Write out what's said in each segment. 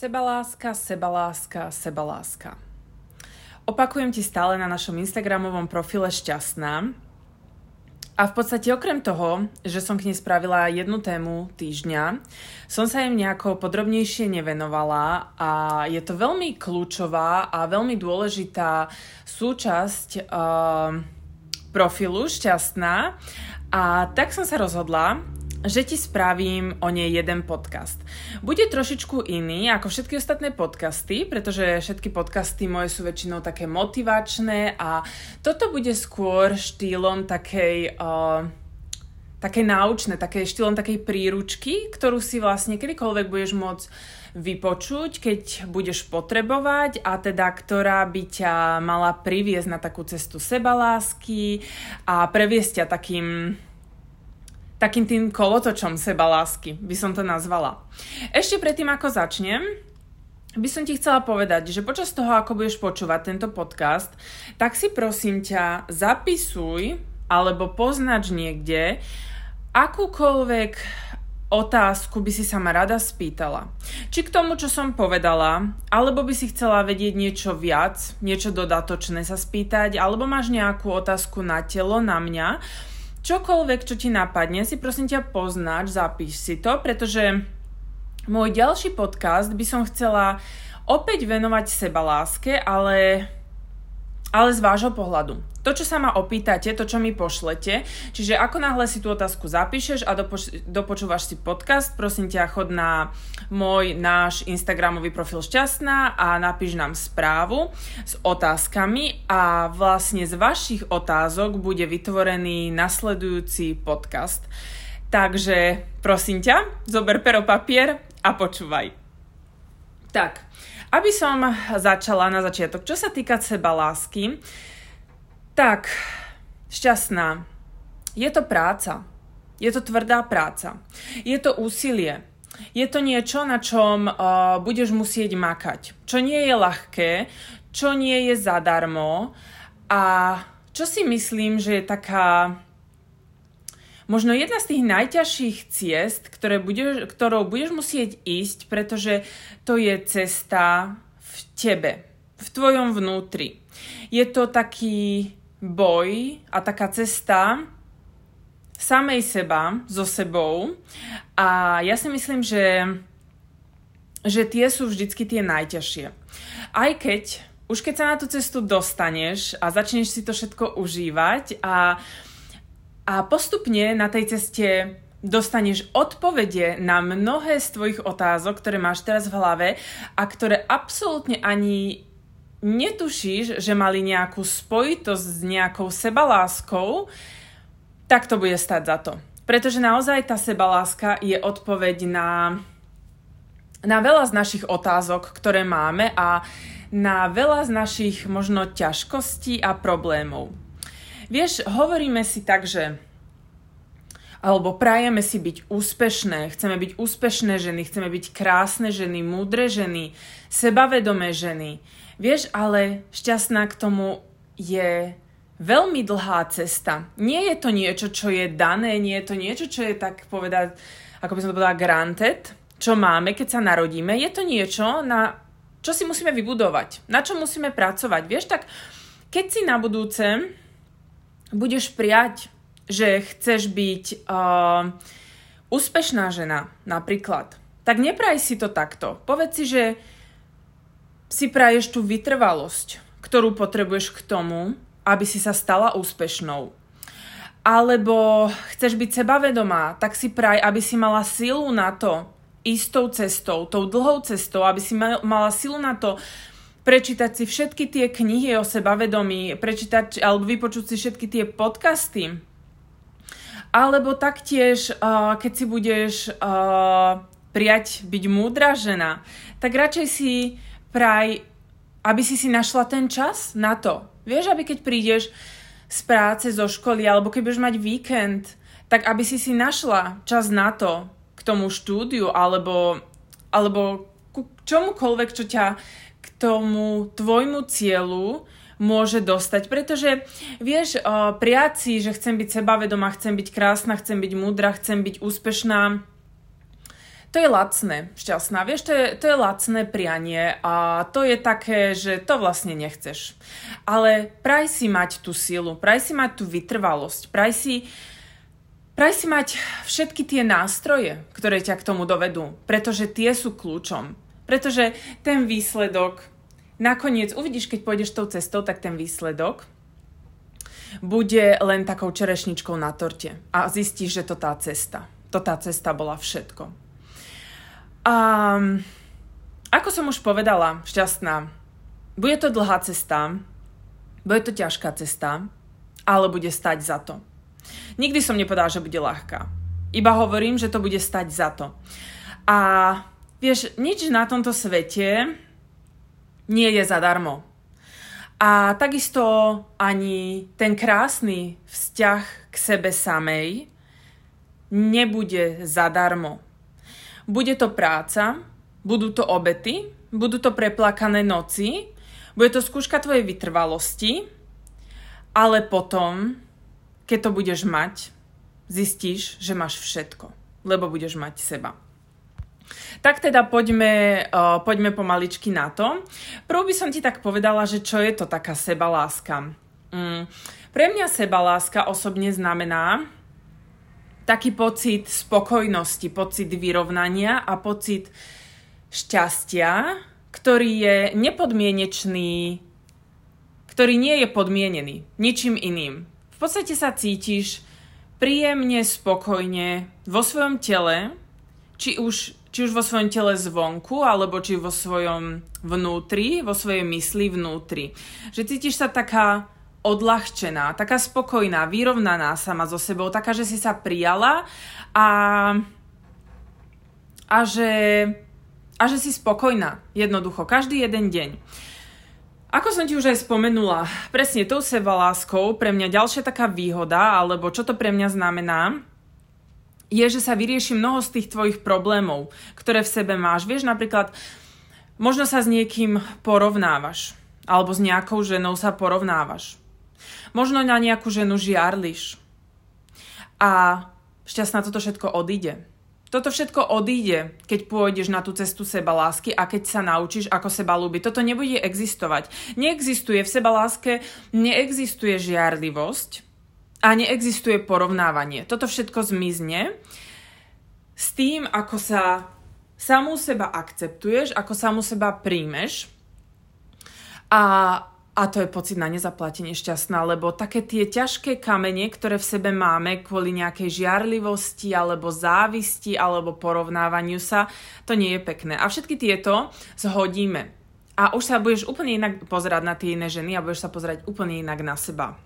Sebaláska, sebaláska, sebaláska. Opakujem ti stále na našom Instagramovom profile šťastná. A v podstate okrem toho, že som k nej spravila jednu tému týždňa, som sa im nejako podrobnejšie nevenovala a je to veľmi kľúčová a veľmi dôležitá súčasť uh, profilu šťastná. A tak som sa rozhodla, že ti spravím o nej jeden podcast. Bude trošičku iný ako všetky ostatné podcasty, pretože všetky podcasty moje sú väčšinou také motivačné a toto bude skôr štýlom takej... Uh, také náučné, také štýlom takej príručky, ktorú si vlastne kedykoľvek budeš môcť vypočuť, keď budeš potrebovať a teda ktorá by ťa mala priviesť na takú cestu sebalásky a previesť ťa takým takým tým kolotočom seba lásky, by som to nazvala. Ešte predtým, ako začnem, by som ti chcela povedať, že počas toho, ako budeš počúvať tento podcast, tak si prosím ťa zapisuj alebo poznač niekde akúkoľvek otázku by si sa ma rada spýtala. Či k tomu, čo som povedala, alebo by si chcela vedieť niečo viac, niečo dodatočné sa spýtať, alebo máš nejakú otázku na telo, na mňa, čokoľvek, čo ti napadne, si prosím ťa poznáč, zapíš si to, pretože môj ďalší podcast by som chcela opäť venovať seba láske, ale ale z vášho pohľadu. To, čo sa ma opýtate, to, čo mi pošlete, čiže ako náhle si tú otázku zapíšeš a dopoč- dopočúvaš si podcast, prosím ťa, chod na môj, náš Instagramový profil Šťastná a napíš nám správu s otázkami a vlastne z vašich otázok bude vytvorený nasledujúci podcast. Takže prosím ťa, zober pero papier a počúvaj. Tak, aby som začala na začiatok, čo sa týka seba lásky, tak šťastná. Je to práca. Je to tvrdá práca. Je to úsilie. Je to niečo, na čom uh, budeš musieť makať. Čo nie je ľahké, čo nie je zadarmo a čo si myslím, že je taká možno jedna z tých najťažších ciest, ktoré budeš, ktorou budeš musieť ísť, pretože to je cesta v tebe, v tvojom vnútri. Je to taký boj a taká cesta samej seba, so sebou a ja si myslím, že, že tie sú vždycky tie najťažšie. Aj keď už keď sa na tú cestu dostaneš a začneš si to všetko užívať a uh, a postupne na tej ceste dostaneš odpovede na mnohé z tvojich otázok, ktoré máš teraz v hlave a ktoré absolútne ani netušíš, že mali nejakú spojitosť s nejakou sebaláskou, tak to bude stať za to. Pretože naozaj tá sebaláska je odpoveď na, na veľa z našich otázok, ktoré máme a na veľa z našich možno ťažkostí a problémov. Vieš, hovoríme si tak, že alebo prajeme si byť úspešné, chceme byť úspešné ženy, chceme byť krásne ženy, múdre ženy, sebavedomé ženy. Vieš, ale šťastná k tomu je veľmi dlhá cesta. Nie je to niečo, čo je dané, nie je to niečo, čo je tak povedať, ako by som to povedala, granted, čo máme, keď sa narodíme. Je to niečo, na čo si musíme vybudovať, na čo musíme pracovať. Vieš, tak keď si na budúce budeš prijať, že chceš byť uh, úspešná žena napríklad, tak nepraj si to takto. Povedz si, že si praješ tú vytrvalosť, ktorú potrebuješ k tomu, aby si sa stala úspešnou. Alebo chceš byť sebavedomá, tak si praj, aby si mala silu na to, istou cestou, tou dlhou cestou, aby si mala silu na to prečítať si všetky tie knihy o sebavedomí, prečítať alebo vypočuť si všetky tie podcasty. Alebo taktiež, uh, keď si budeš uh, prijať byť múdra žena, tak radšej si praj, aby si si našla ten čas na to. Vieš, aby keď prídeš z práce, zo školy, alebo keď budeš mať víkend, tak aby si si našla čas na to, k tomu štúdiu, alebo, alebo ku čomukoľvek, čo ťa tomu tvojmu cieľu môže dostať. Pretože, vieš, prijať že chcem byť sebavedomá, chcem byť krásna, chcem byť múdra, chcem byť úspešná, to je lacné, šťastná. Vieš, to je, to je lacné prianie a to je také, že to vlastne nechceš. Ale praj si mať tú silu, praj si mať tú vytrvalosť, praj si, praj si mať všetky tie nástroje, ktoré ťa k tomu dovedú, pretože tie sú kľúčom. Pretože ten výsledok, nakoniec uvidíš, keď pôjdeš tou cestou, tak ten výsledok bude len takou čerešničkou na torte. A zistíš, že to tá cesta. To tá cesta bola všetko. A ako som už povedala, šťastná, bude to dlhá cesta, bude to ťažká cesta, ale bude stať za to. Nikdy som nepovedala, že bude ľahká. Iba hovorím, že to bude stať za to. A vieš, nič na tomto svete nie je zadarmo. A takisto ani ten krásny vzťah k sebe samej nebude zadarmo. Bude to práca, budú to obety, budú to preplakané noci, bude to skúška tvojej vytrvalosti, ale potom, keď to budeš mať, zistíš, že máš všetko, lebo budeš mať seba. Tak teda poďme, uh, poďme pomaličky na to. Prv by som ti tak povedala, že čo je to taká sebaláska. Mm. Pre mňa sebaláska osobne znamená, taký pocit spokojnosti, pocit vyrovnania a pocit šťastia, ktorý je nepodmienečný, ktorý nie je podmienený ničím iným. V podstate sa cítiš príjemne, spokojne vo svojom tele, či už, či už vo svojom tele zvonku, alebo či vo svojom vnútri, vo svojej mysli vnútri. Že cítiš sa taká odľahčená, taká spokojná, vyrovnaná sama so sebou, taká, že si sa prijala a, a, že, a že si spokojná, jednoducho, každý jeden deň. Ako som ti už aj spomenula, presne tou láskou pre mňa ďalšia taká výhoda, alebo čo to pre mňa znamená, je, že sa vyrieši mnoho z tých tvojich problémov, ktoré v sebe máš. Vieš, napríklad, možno sa s niekým porovnávaš, alebo s nejakou ženou sa porovnávaš. Možno na nejakú ženu žiarliš. A šťastná toto všetko odíde. Toto všetko odíde, keď pôjdeš na tú cestu seba lásky a keď sa naučíš, ako seba ľúbiť. Toto nebude existovať. Neexistuje v seba láske, neexistuje žiarlivosť a neexistuje porovnávanie. Toto všetko zmizne s tým, ako sa samú seba akceptuješ, ako samú seba príjmeš a a to je pocit na nezaplatenie šťastná, lebo také tie ťažké kamene, ktoré v sebe máme kvôli nejakej žiarlivosti alebo závisti alebo porovnávaniu sa, to nie je pekné. A všetky tieto zhodíme. A už sa budeš úplne inak pozerať na tie iné ženy a budeš sa pozerať úplne inak na seba.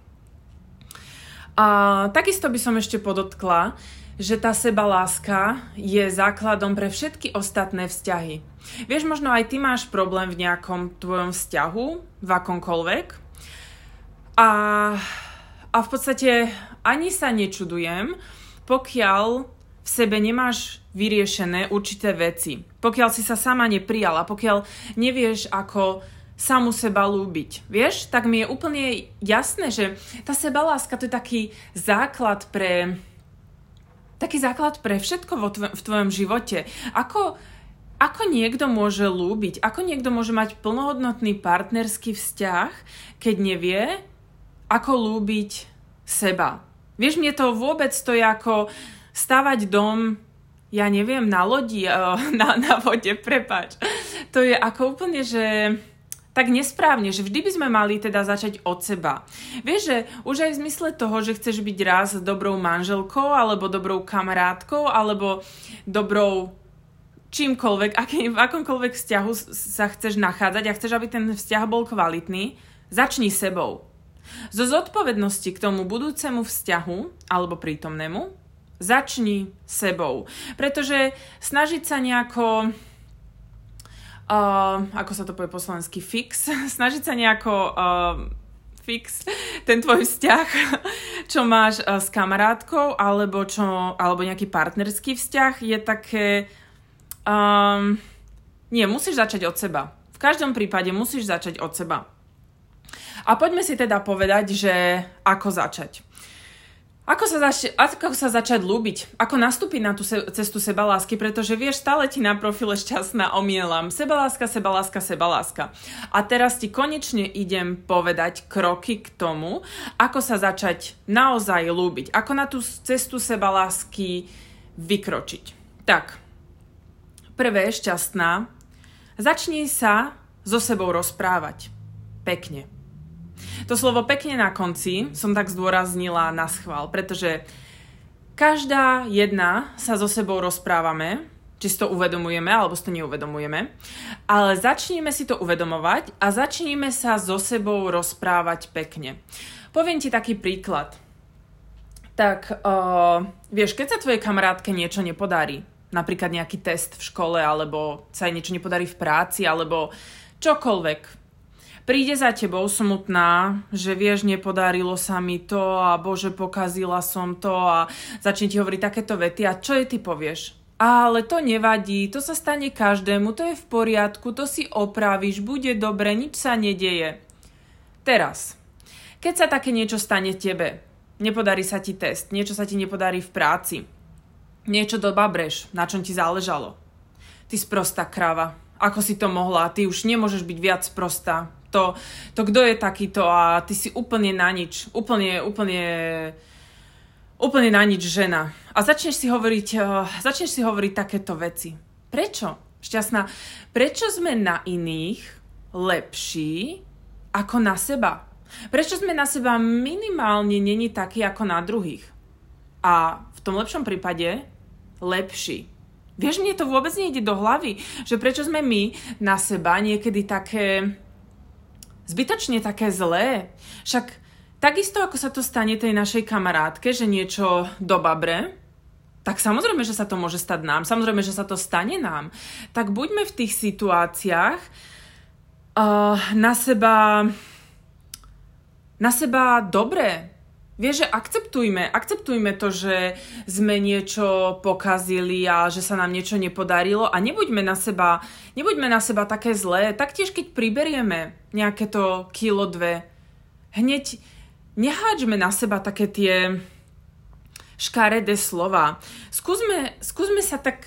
A takisto by som ešte podotkla, že tá seba láska je základom pre všetky ostatné vzťahy. Vieš, možno aj ty máš problém v nejakom tvojom vzťahu, v akomkoľvek. A, a v podstate ani sa nečudujem, pokiaľ v sebe nemáš vyriešené určité veci. Pokiaľ si sa sama neprijala, pokiaľ nevieš, ako samu seba lúbiť. Vieš, tak mi je úplne jasné, že tá sebaláska to je taký základ pre taký základ pre všetko vo tvo- v tvojom živote. Ako, ako niekto môže lúbiť, ako niekto môže mať plnohodnotný partnerský vzťah, keď nevie, ako lúbiť seba. Vieš, mne to vôbec to je ako stavať dom, ja neviem, na lodi, na, na vode, prepač. To je ako úplne, že tak nesprávne, že vždy by sme mali teda začať od seba. Vieš, že už aj v zmysle toho, že chceš byť raz dobrou manželkou, alebo dobrou kamarátkou, alebo dobrou čímkoľvek, aký, v akomkoľvek vzťahu sa chceš nachádzať a chceš, aby ten vzťah bol kvalitný, začni sebou. Zo zodpovednosti k tomu budúcemu vzťahu alebo prítomnému začni sebou. Pretože snažiť sa nejako uh, ako sa to povie po slovensky, fix, snažiť sa nejako uh, fix ten tvoj vzťah, čo máš uh, s kamarátkou, alebo, čo, alebo nejaký partnerský vzťah, je také... Um, nie, musíš začať od seba. V každom prípade musíš začať od seba. A poďme si teda povedať, že ako začať. Ako sa, zač- ako sa začať ľúbiť? Ako nastúpiť na tú se- cestu sebalásky? Pretože vieš, stále ti na profile šťastná omielam. Sebaláska, sebaláska, sebaláska. A teraz ti konečne idem povedať kroky k tomu, ako sa začať naozaj ľúbiť. Ako na tú cestu sebalásky vykročiť. Tak, prvé šťastná, začni sa so sebou rozprávať. Pekne. To slovo pekne na konci som tak zdôraznila na schvál, pretože každá jedna sa so sebou rozprávame, či si to uvedomujeme, alebo si to neuvedomujeme, ale začneme si to uvedomovať a začneme sa so sebou rozprávať pekne. Poviem ti taký príklad. Tak, uh, vieš, keď sa tvojej kamarátke niečo nepodarí, napríklad nejaký test v škole, alebo sa jej niečo nepodarí v práci, alebo čokoľvek, príde za tebou smutná, že vieš, nepodarilo sa mi to a bože, pokazila som to a začne ti hovoriť takéto vety a čo jej ty povieš? Ale to nevadí, to sa stane každému, to je v poriadku, to si opravíš, bude dobre, nič sa nedeje. Teraz, keď sa také niečo stane tebe, nepodarí sa ti test, niečo sa ti nepodarí v práci, niečo dobabreš, na čom ti záležalo. Ty sprostá krava, ako si to mohla, ty už nemôžeš byť viac prostá, to, to kto je takýto a ty si úplne na nič, úplne, úplne, úplne na nič žena. A začneš si hovoriť, uh, začneš si hovoriť takéto veci. Prečo? Šťastná. Prečo sme na iných lepší ako na seba? Prečo sme na seba minimálne není takí ako na druhých? A v tom lepšom prípade lepší. Vieš, mne to vôbec nejde do hlavy, že prečo sme my na seba niekedy také zbytočne také zlé. Však takisto ako sa to stane tej našej kamarátke, že niečo dobabre, tak samozrejme, že sa to môže stať nám, samozrejme, že sa to stane nám. Tak buďme v tých situáciách uh, na seba na seba dobré, Vieš, že akceptujme, akceptujme to, že sme niečo pokazili a že sa nám niečo nepodarilo a nebuďme na seba, nebuďme na seba také zlé. Taktiež keď priberieme nejaké to kilo dve, hneď neháčme na seba také tie škaredé slova. Skúsme, skúsme sa tak,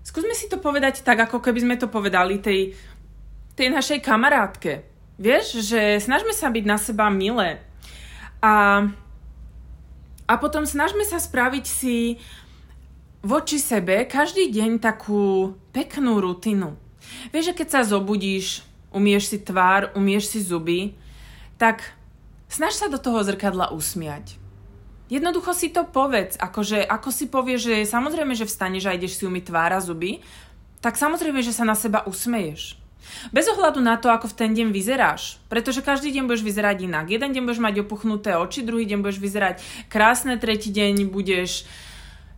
skúsme si to povedať tak, ako keby sme to povedali tej, tej našej kamarátke. Vieš, že snažme sa byť na seba milé. A a potom snažme sa spraviť si voči sebe každý deň takú peknú rutinu. Vieš, že keď sa zobudíš, umieš si tvár, umieš si zuby, tak snaž sa do toho zrkadla usmiať. Jednoducho si to povedz, akože ako si povieš, že samozrejme, že vstaneš a ideš si umyť tvár a zuby, tak samozrejme, že sa na seba usmeješ. Bez ohľadu na to, ako v ten deň vyzeráš. Pretože každý deň budeš vyzerať inak. Jeden deň budeš mať opuchnuté oči, druhý deň budeš vyzerať krásne, tretí deň budeš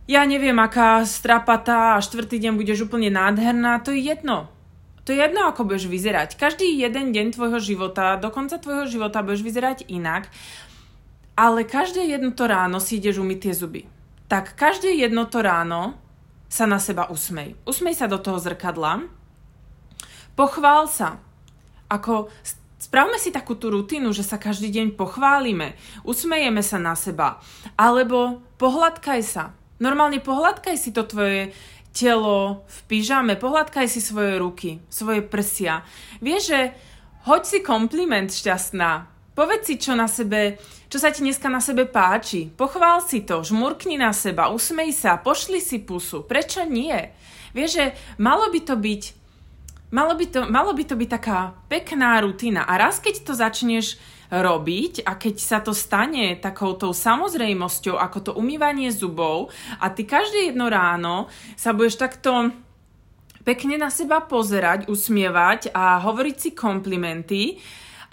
ja neviem, aká strapatá a štvrtý deň budeš úplne nádherná, to je jedno. To je jedno, ako budeš vyzerať. Každý jeden deň tvojho života, do konca tvojho života budeš vyzerať inak, ale každé jedno to ráno si ideš umyť tie zuby. Tak každé jedno to ráno sa na seba usmej. Usmej sa do toho zrkadla Pochvál sa. Ako Spravme si takú tú rutinu, že sa každý deň pochválime, usmejeme sa na seba. Alebo pohľadkaj sa. Normálne pohľadkaj si to tvoje telo v pyžame, pohľadkaj si svoje ruky, svoje prsia. Vieš, že hoď si kompliment šťastná. Povedz si, čo na sebe, čo sa ti dneska na sebe páči. Pochvál si to, žmurkni na seba, usmej sa, pošli si pusu. Prečo nie? Vieš, že malo by to byť Malo by, to, malo by to byť taká pekná rutina. A raz keď to začneš robiť a keď sa to stane takouto samozrejmosťou ako to umývanie zubov a ty každé jedno ráno sa budeš takto pekne na seba pozerať, usmievať a hovoriť si komplimenty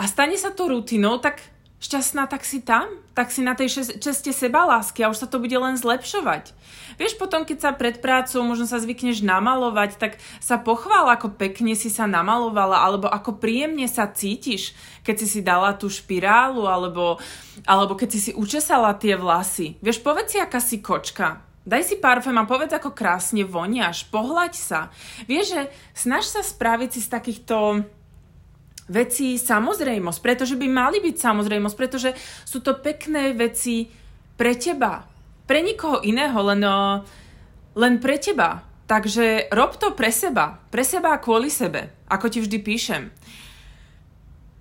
a stane sa to rutinou, tak šťastná, tak si tam, tak si na tej česte seba lásky a už sa to bude len zlepšovať. Vieš, potom, keď sa pred prácou možno sa zvykneš namalovať, tak sa pochvál, ako pekne si sa namalovala, alebo ako príjemne sa cítiš, keď si si dala tú špirálu, alebo, alebo keď si si učesala tie vlasy. Vieš, povedz si, aká si kočka. Daj si parfém a povedz, ako krásne voniaš, pohľaď sa. Vieš, že snaž sa spraviť si z takýchto veci samozrejmosť, pretože by mali byť samozrejmosť, pretože sú to pekné veci pre teba. Pre nikoho iného, len, len pre teba. Takže rob to pre seba. Pre seba a kvôli sebe, ako ti vždy píšem.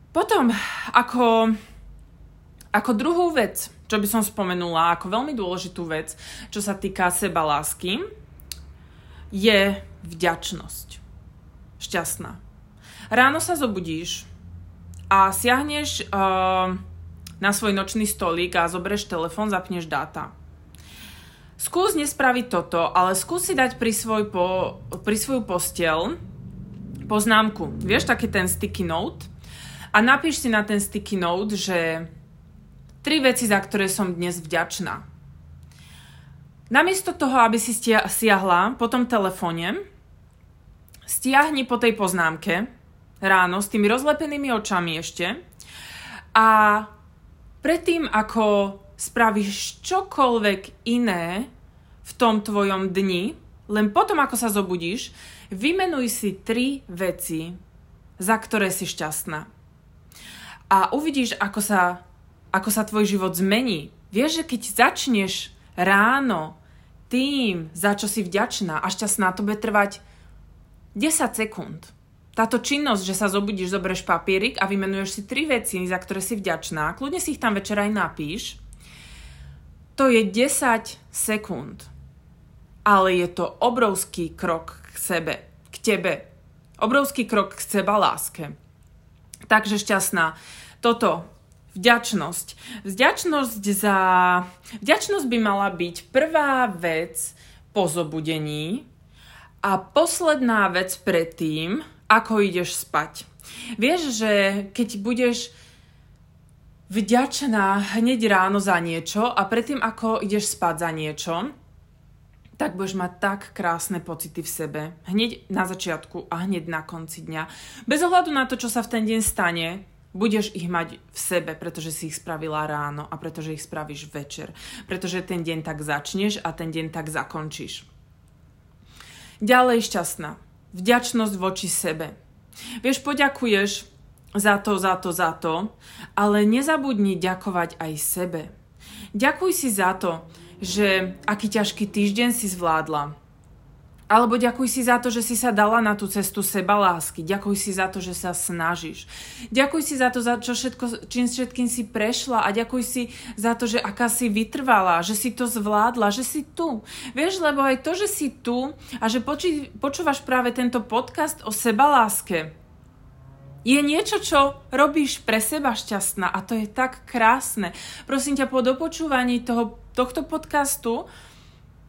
Potom, ako, ako druhú vec, čo by som spomenula, ako veľmi dôležitú vec, čo sa týka seba lásky, je vďačnosť. Šťastná. Ráno sa zobudíš a siahneš uh, na svoj nočný stolík a zoberieš telefón, zapneš dáta. Skús nespraviť toto, ale skús si dať pri, svoj po, pri svoju postel poznámku. Vieš, taký ten sticky note? A napíš si na ten sticky note, že tri veci, za ktoré som dnes vďačná. Namiesto toho, aby si siahla po tom telefóne, stiahni po tej poznámke ráno s tými rozlepenými očami ešte a predtým, ako spravíš čokoľvek iné v tom tvojom dni, len potom, ako sa zobudíš, vymenuj si tri veci, za ktoré si šťastná. A uvidíš, ako sa, ako sa tvoj život zmení. Vieš, že keď začneš ráno tým, za čo si vďačná a šťastná, to bude trvať 10 sekúnd. Táto činnosť, že sa zobudíš, zoberieš papierik a vymenuješ si tri veci, za ktoré si vďačná, kľudne si ich tam večer aj napíš, to je 10 sekúnd. Ale je to obrovský krok k sebe, k tebe. Obrovský krok k seba láske. Takže šťastná. Toto, vďačnosť. Vďačnosť za... Vďačnosť by mala byť prvá vec po zobudení a posledná vec predtým, ako ideš spať. Vieš, že keď budeš vďačná hneď ráno za niečo a predtým, ako ideš spať za niečo, tak budeš mať tak krásne pocity v sebe. Hneď na začiatku a hneď na konci dňa. Bez ohľadu na to, čo sa v ten deň stane, budeš ich mať v sebe, pretože si ich spravila ráno a pretože ich spravíš večer. Pretože ten deň tak začneš a ten deň tak zakončíš. Ďalej šťastná vďačnosť voči sebe. Vieš, poďakuješ za to, za to, za to, ale nezabudni ďakovať aj sebe. Ďakuj si za to, že aký ťažký týždeň si zvládla, alebo ďakuj si za to, že si sa dala na tú cestu seba lásky. Ďakuj si za to, že sa snažíš. Ďakuj si za to, za čo všetko, čím všetkým si prešla a ďakuj si za to, že aká si vytrvala, že si to zvládla, že si tu. Vieš, lebo aj to, že si tu a že počí, počúvaš práve tento podcast o seba láske, je niečo, čo robíš pre seba šťastná a to je tak krásne. Prosím ťa, po dopočúvaní toho, tohto podcastu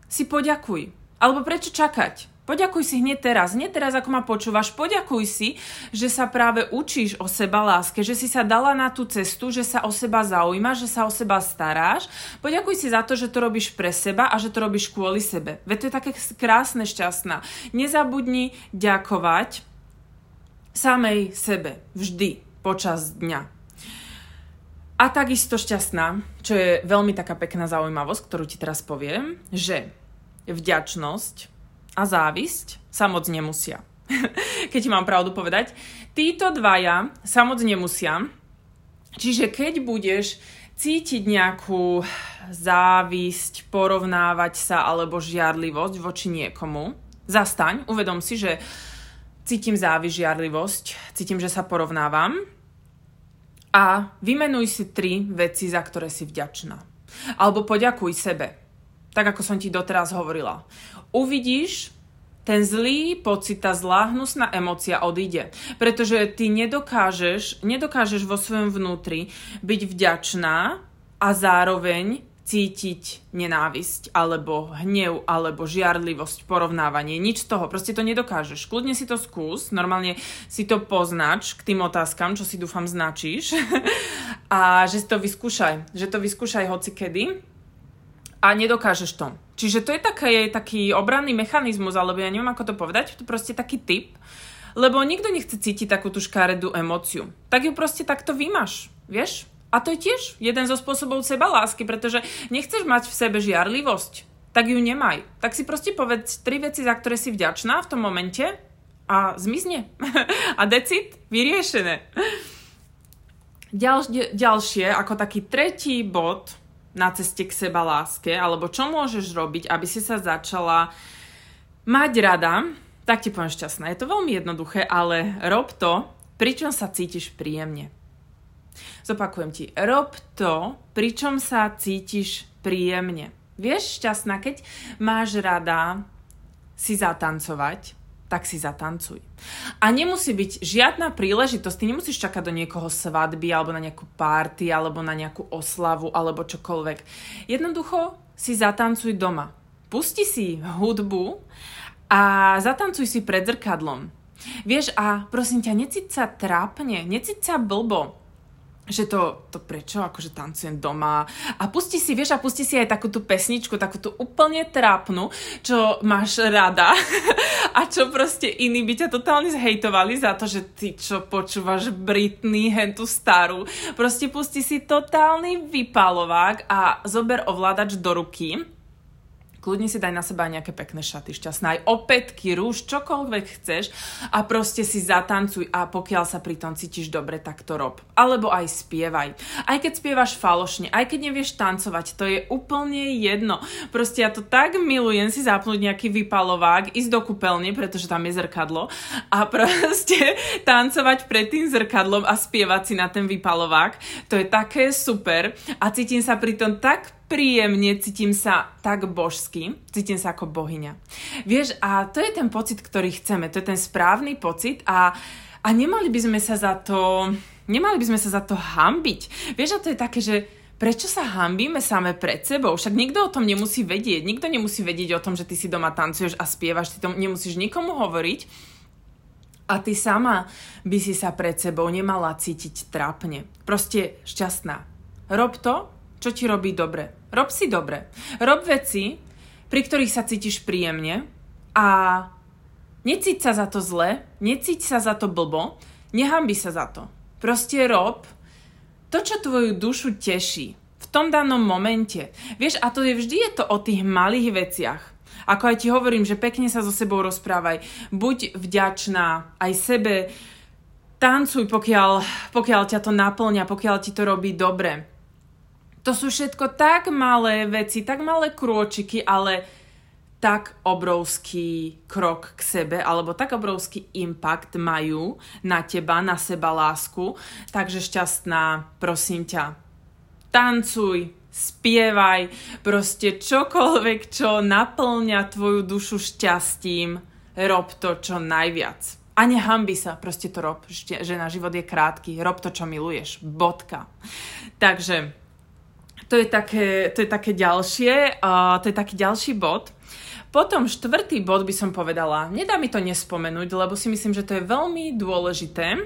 si poďakuj alebo prečo čakať? Poďakuj si hneď teraz. Hneď teraz, ako ma počúvaš, poďakuj si, že sa práve učíš o seba láske, že si sa dala na tú cestu, že sa o seba zaujímaš, že sa o seba staráš. Poďakuj si za to, že to robíš pre seba a že to robíš kvôli sebe. Veď to je také krásne, šťastná. Nezabudni ďakovať samej sebe vždy počas dňa. A takisto šťastná, čo je veľmi taká pekná zaujímavosť, ktorú ti teraz poviem, že vďačnosť a závisť sa moc nemusia. keď mám pravdu povedať. Títo dvaja sa moc nemusia. Čiže keď budeš cítiť nejakú závisť, porovnávať sa alebo žiarlivosť voči niekomu, zastaň, uvedom si, že cítim závisť, žiarlivosť, cítim, že sa porovnávam a vymenuj si tri veci, za ktoré si vďačná. Alebo poďakuj sebe tak ako som ti doteraz hovorila. Uvidíš, ten zlý pocit, tá zlá hnusná emocia odíde. Pretože ty nedokážeš, nedokážeš vo svojom vnútri byť vďačná a zároveň cítiť nenávisť, alebo hnev, alebo žiarlivosť, porovnávanie. Nič z toho, proste to nedokážeš. Kľudne si to skús, normálne si to poznač k tým otázkam, čo si dúfam značíš a že si to vyskúšaj. Že to vyskúšaj hoci kedy a nedokážeš to. Čiže to je taký, taký obranný mechanizmus, alebo ja neviem, ako to povedať, to proste taký typ, lebo nikto nechce cítiť takú tú škáredú emóciu. Tak ju proste takto vymaš, vieš? A to je tiež jeden zo spôsobov seba lásky, pretože nechceš mať v sebe žiarlivosť, tak ju nemaj. Tak si proste povedz tri veci, za ktoré si vďačná v tom momente a zmizne. a decit vyriešené. Ďal, ďalšie, ako taký tretí bod, na ceste k seba láske, alebo čo môžeš robiť, aby si sa začala mať rada, tak ti poviem šťastná. Je to veľmi jednoduché, ale rob to, pričom sa cítiš príjemne. Zopakujem ti, rob to, pričom sa cítiš príjemne. Vieš, šťastná, keď máš rada si zatancovať, tak si zatancuj. A nemusí byť žiadna príležitosť, ty nemusíš čakať do niekoho svadby, alebo na nejakú párty, alebo na nejakú oslavu, alebo čokoľvek. Jednoducho si zatancuj doma. Pusti si hudbu a zatancuj si pred zrkadlom. Vieš, a prosím ťa, necíť sa trápne, necíť sa blbo že to, to prečo, akože tancujem doma? A pusti si, vieš, a pusti si aj takú tú pesničku, takú tú úplne trápnu, čo máš rada. A čo proste iní by ťa totálne zhejtovali za to, že ty čo počúvaš Britney, hen tú starú. Proste pusti si totálny vypalovák a zober ovládač do ruky kľudne si daj na seba aj nejaké pekné šaty, šťastné, aj opätky, rúž, čokoľvek chceš a proste si zatancuj a pokiaľ sa pri tom cítiš dobre, tak to rob. Alebo aj spievaj. Aj keď spievaš falošne, aj keď nevieš tancovať, to je úplne jedno. Proste ja to tak milujem si zapnúť nejaký vypalovák, ísť do kúpeľne, pretože tam je zrkadlo a proste tancovať pred tým zrkadlom a spievať si na ten vypalovák. To je také super a cítim sa pri tom tak príjemne, cítim sa tak božsky, cítim sa ako bohyňa. Vieš, a to je ten pocit, ktorý chceme, to je ten správny pocit a, a nemali by sme sa za to, nemali by sme sa za to hambiť. Vieš, a to je také, že prečo sa hambíme same pred sebou? Však nikto o tom nemusí vedieť. Nikto nemusí vedieť o tom, že ty si doma tancuješ a spievaš, ty to nemusíš nikomu hovoriť. A ty sama by si sa pred sebou nemala cítiť trápne. Proste šťastná. Rob to, čo ti robí dobre. Rob si dobre. Rob veci, pri ktorých sa cítiš príjemne a necíť sa za to zle, necíť sa za to blbo, nehambi sa za to. Proste rob to, čo tvoju dušu teší v tom danom momente. Vieš, a to je vždy je to o tých malých veciach. Ako aj ti hovorím, že pekne sa so sebou rozprávaj. Buď vďačná aj sebe, tancuj, pokiaľ, pokiaľ ťa to naplňa, pokiaľ ti to robí dobre. To sú všetko tak malé veci, tak malé krôčiky, ale tak obrovský krok k sebe, alebo tak obrovský impact majú na teba, na seba lásku. Takže šťastná, prosím ťa, tancuj, spievaj, proste čokoľvek, čo naplňa tvoju dušu šťastím, rob to čo najviac. A nehambi sa, proste to rob, že na život je krátky, rob to, čo miluješ, bodka. Takže to je také, to je také ďalšie, uh, to je taký ďalší bod. Potom štvrtý bod by som povedala, nedá mi to nespomenúť, lebo si myslím, že to je veľmi dôležité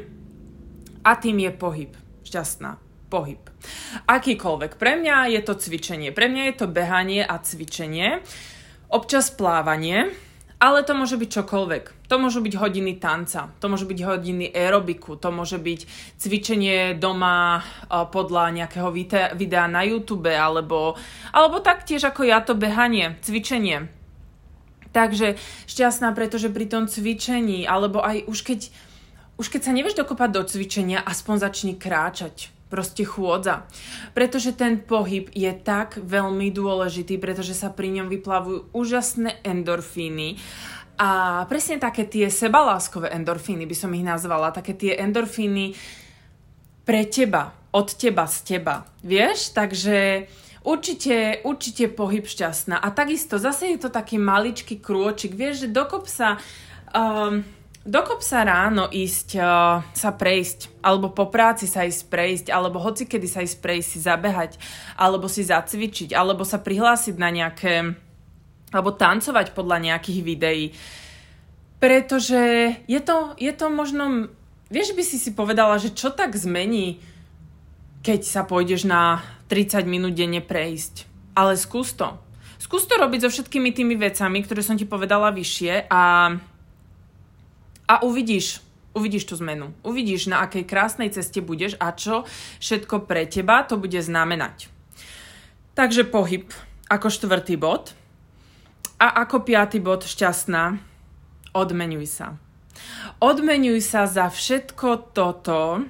a tým je pohyb. Šťastná. Pohyb. Akýkoľvek. Pre mňa je to cvičenie. Pre mňa je to behanie a cvičenie. Občas plávanie ale to môže byť čokoľvek. To môžu byť hodiny tanca, to môže byť hodiny aerobiku, to môže byť cvičenie doma podľa nejakého videa na YouTube, alebo, alebo taktiež ako ja to behanie, cvičenie. Takže šťastná, pretože pri tom cvičení, alebo aj už keď, už keď sa nevieš dokopať do cvičenia, aspoň začni kráčať proste chôdza. Pretože ten pohyb je tak veľmi dôležitý, pretože sa pri ňom vyplavujú úžasné endorfíny a presne také tie sebaláskové endorfíny by som ich nazvala, také tie endorfíny pre teba, od teba, z teba. Vieš? Takže určite, určite pohyb šťastná. A takisto, zase je to taký maličký krôčik. Vieš, že dokop sa... Um, Dokop sa ráno ísť uh, sa prejsť, alebo po práci sa ísť prejsť, alebo hoci kedy sa ísť prejsť, si zabehať, alebo si zacvičiť, alebo sa prihlásiť na nejaké, alebo tancovať podľa nejakých videí. Pretože je to, je to možno, vieš by si si povedala, že čo tak zmení, keď sa pôjdeš na 30 minút denne prejsť. Ale skús to. Skús to robiť so všetkými tými vecami, ktoré som ti povedala vyššie a a uvidíš, uvidíš tú zmenu. Uvidíš, na akej krásnej ceste budeš a čo všetko pre teba to bude znamenať. Takže pohyb ako štvrtý bod. A ako piatý bod šťastná, odmenuj sa. Odmenuj sa za všetko toto,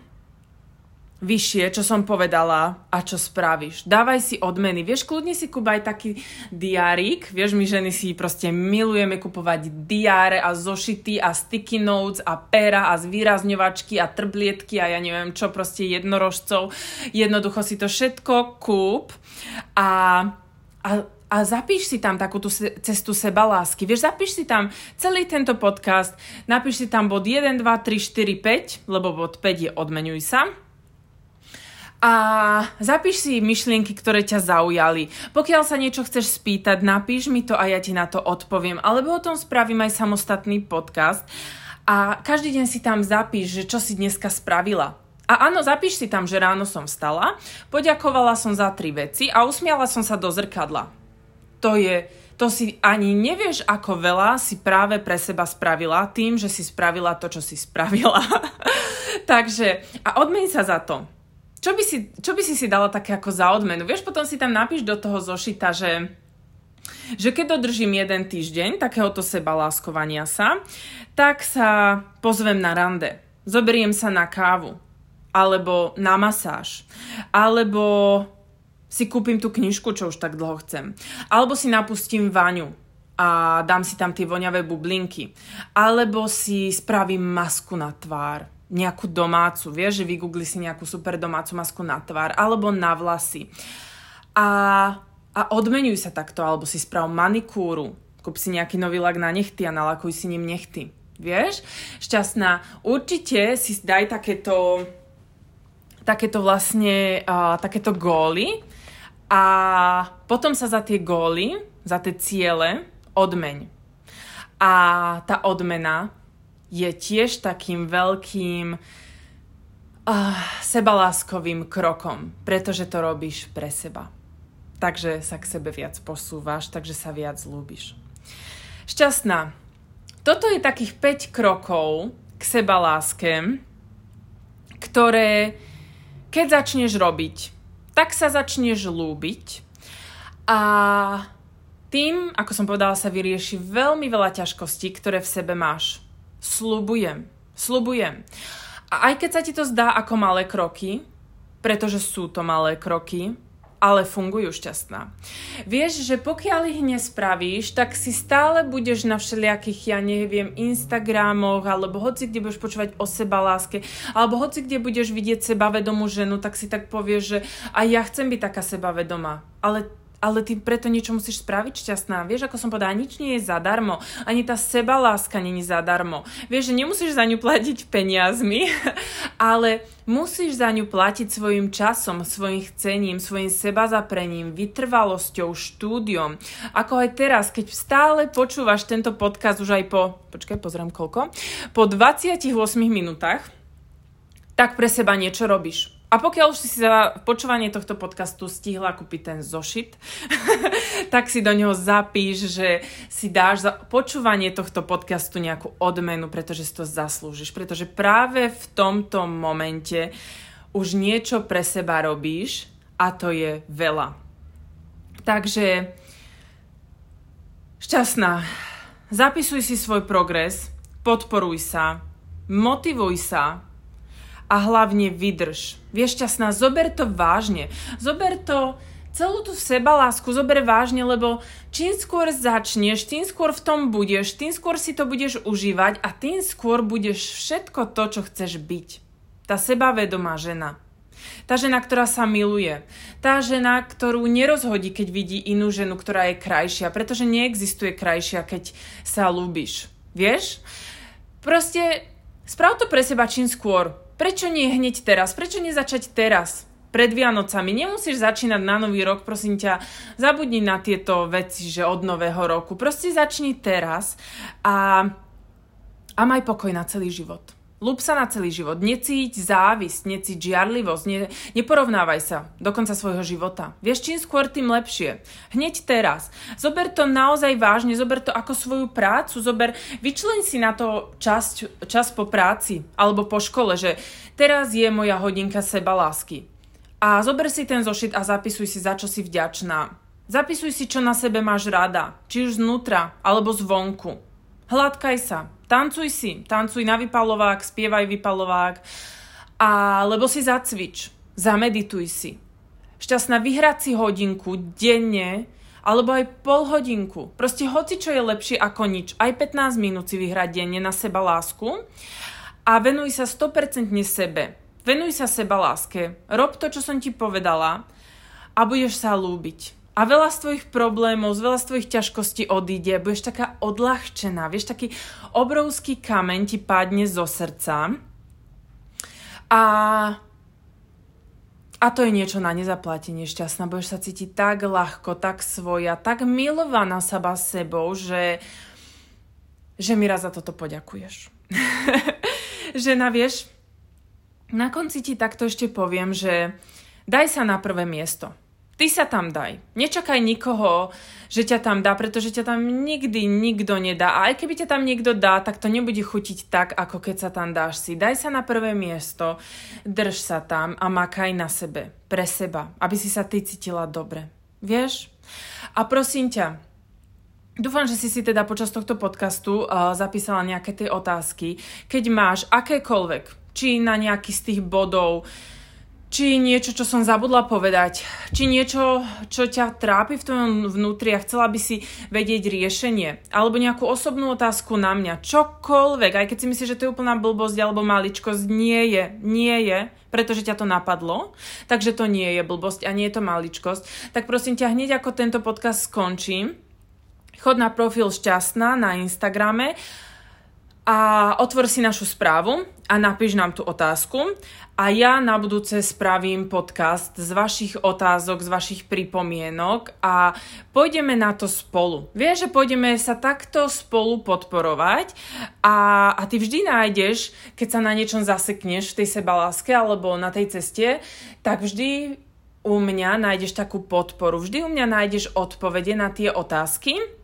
vyššie, čo som povedala a čo spravíš. Dávaj si odmeny. Vieš, kľudne si kúpaj taký diárik. Vieš, my ženy si proste milujeme kupovať diáre a zošity a sticky notes a pera a zvýrazňovačky a trblietky a ja neviem čo, proste jednorožcov. Jednoducho si to všetko kúp a, a a zapíš si tam takú tú cestu seba lásky. Vieš, zapíš si tam celý tento podcast, napíš si tam bod 1, 2, 3, 4, 5, lebo bod 5 je odmenuj sa a zapíš si myšlienky, ktoré ťa zaujali. Pokiaľ sa niečo chceš spýtať, napíš mi to a ja ti na to odpoviem. Alebo o tom spravím aj samostatný podcast. A každý deň si tam zapíš, že čo si dneska spravila. A áno, zapíš si tam, že ráno som vstala, poďakovala som za tri veci a usmiala som sa do zrkadla. To je, to si ani nevieš, ako veľa si práve pre seba spravila tým, že si spravila to, čo si spravila. Takže, a odmeň sa za to. Čo by, si, čo by si si dala také ako za odmenu? Vieš, potom si tam napíš do toho zošita, že, že keď dodržím jeden týždeň takéhoto seba láskovania sa, tak sa pozvem na rande. Zoberiem sa na kávu. Alebo na masáž. Alebo si kúpim tú knižku, čo už tak dlho chcem. Alebo si napustím vaňu a dám si tam tie voňavé bublinky. Alebo si spravím masku na tvár nejakú domácu, vieš, že vygoogli si nejakú super domácu masku na tvár alebo na vlasy. A, a odmenuj sa takto, alebo si sprav manikúru, kúp si nejaký nový lak na nechty a nalakuj si ním nechty. Vieš? Šťastná. Určite si daj takéto takéto vlastne uh, takéto góly a potom sa za tie góly, za tie ciele odmeň. A tá odmena je tiež takým veľkým uh, sebaláskovým krokom, pretože to robíš pre seba. Takže sa k sebe viac posúvaš, takže sa viac ľúbiš. Šťastná. Toto je takých 5 krokov k sebaláske, ktoré keď začneš robiť, tak sa začneš lúbiť a tým, ako som povedala, sa vyrieši veľmi veľa ťažkostí, ktoré v sebe máš. Slubujem. Slubujem. A aj keď sa ti to zdá ako malé kroky, pretože sú to malé kroky, ale fungujú šťastná. Vieš, že pokiaľ ich nespravíš, tak si stále budeš na všelijakých, ja neviem, Instagramoch, alebo hoci kde budeš počúvať o seba láske, alebo hoci kde budeš vidieť sebavedomú ženu, tak si tak povieš, že aj ja chcem byť taká sebavedomá. Ale ale ty preto niečo musíš spraviť šťastná. Vieš, ako som povedala, nič nie je zadarmo. Ani tá sebaláska není zadarmo. Vieš, že nemusíš za ňu platiť peniazmi, ale musíš za ňu platiť svojim časom, svojim chcením, svojim sebazaprením, vytrvalosťou, štúdiom. Ako aj teraz, keď stále počúvaš tento podcast už aj po, počkaj, pozriem koľko, po 28 minútach, tak pre seba niečo robíš a pokiaľ už si za počúvanie tohto podcastu stihla kúpiť ten zošit, tak si do neho zapíš, že si dáš za počúvanie tohto podcastu nejakú odmenu, pretože si to zaslúžiš. Pretože práve v tomto momente už niečo pre seba robíš a to je veľa. Takže šťastná. Zapisuj si svoj progres, podporuj sa, motivuj sa, a hlavne vydrž. Vieš, šťastná, zober to vážne. Zober to celú tú sebalásku zober vážne, lebo čím skôr začneš, tým skôr v tom budeš, tým skôr si to budeš užívať a tým skôr budeš všetko to, čo chceš byť. Tá sebavedomá žena. Tá žena, ktorá sa miluje. Tá žena, ktorú nerozhodí, keď vidí inú ženu, ktorá je krajšia, pretože neexistuje krajšia, keď sa ľúbiš. Vieš? Proste sprav to pre seba čím skôr. Prečo nie hneď teraz? Prečo nezačať teraz? Pred Vianocami. Nemusíš začínať na nový rok, prosím ťa, zabudni na tieto veci, že od nového roku. Proste začni teraz a, a maj pokoj na celý život. Lúb sa na celý život. Necíť závisť, necíť žiarlivosť, ne, neporovnávaj sa do konca svojho života. Vieš, čím skôr, tým lepšie. Hneď teraz. Zober to naozaj vážne, zober to ako svoju prácu, zober, vyčleň si na to čas, čas po práci alebo po škole, že teraz je moja hodinka seba lásky. A zober si ten zošit a zapisuj si, za čo si vďačná. Zapisuj si, čo na sebe máš rada, či už znútra alebo zvonku. Hladkaj sa, tancuj si, tancuj na vypalovák, spievaj vypalovák Alebo si zacvič, zamedituj si. Šťastná vyhrať si hodinku denne, alebo aj pol hodinku. Proste hoci čo je lepšie ako nič. Aj 15 minút si vyhrať denne na seba lásku a venuj sa 100% sebe. Venuj sa seba láske. Rob to, čo som ti povedala a budeš sa lúbiť. A veľa z tvojich problémov, z veľa z tvojich ťažkostí odíde, budeš taká odľahčená, vieš, taký obrovský kameň ti padne zo srdca. A a to je niečo na nezaplatenie šťastná. Budeš sa cítiť tak ľahko, tak svoja, tak milovaná seba sebou, že, že mi raz za toto poďakuješ. Žena, vieš, na konci ti takto ešte poviem, že daj sa na prvé miesto. Ty sa tam daj. Nečakaj nikoho, že ťa tam dá, pretože ťa tam nikdy nikto nedá. A aj keby ťa tam niekto dá, tak to nebude chutiť tak, ako keď sa tam dáš si. Daj sa na prvé miesto, drž sa tam a makaj na sebe, pre seba, aby si sa ty cítila dobre. Vieš? A prosím ťa, Dúfam, že si si teda počas tohto podcastu uh, zapísala nejaké tie otázky. Keď máš akékoľvek, či na nejaký z tých bodov, uh, či niečo, čo som zabudla povedať, či niečo, čo ťa trápi v tvojom vnútri a chcela by si vedieť riešenie, alebo nejakú osobnú otázku na mňa, čokoľvek, aj keď si myslíš, že to je úplná blbosť alebo maličkosť, nie je, nie je, pretože ťa to napadlo, takže to nie je blbosť a nie je to maličkosť, tak prosím ťa hneď ako tento podcast skončím, chod na profil Šťastná na Instagrame a otvor si našu správu a napíš nám tú otázku a ja na budúce spravím podcast z vašich otázok, z vašich pripomienok a pôjdeme na to spolu. Vieš, že pôjdeme sa takto spolu podporovať a, a ty vždy nájdeš, keď sa na niečom zasekneš v tej sebaláske alebo na tej ceste, tak vždy u mňa nájdeš takú podporu. Vždy u mňa nájdeš odpovede na tie otázky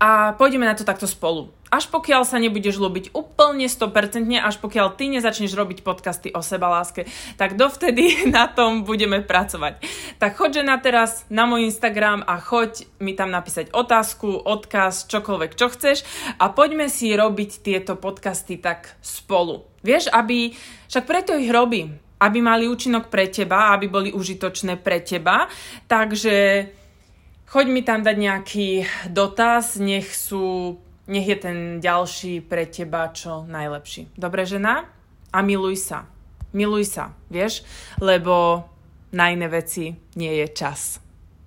a pôjdeme na to takto spolu. Až pokiaľ sa nebudeš ľúbiť úplne 100%, až pokiaľ ty nezačneš robiť podcasty o sebaláske, tak dovtedy na tom budeme pracovať. Tak choď na teraz na môj Instagram a choď mi tam napísať otázku, odkaz, čokoľvek, čo chceš a poďme si robiť tieto podcasty tak spolu. Vieš, aby, však preto ich robím, aby mali účinok pre teba, aby boli užitočné pre teba, takže Choď mi tam dať nejaký dotaz, nech sú, nech je ten ďalší pre teba čo najlepší. Dobre, žena? A miluj sa. Miluj sa, vieš? Lebo na iné veci nie je čas.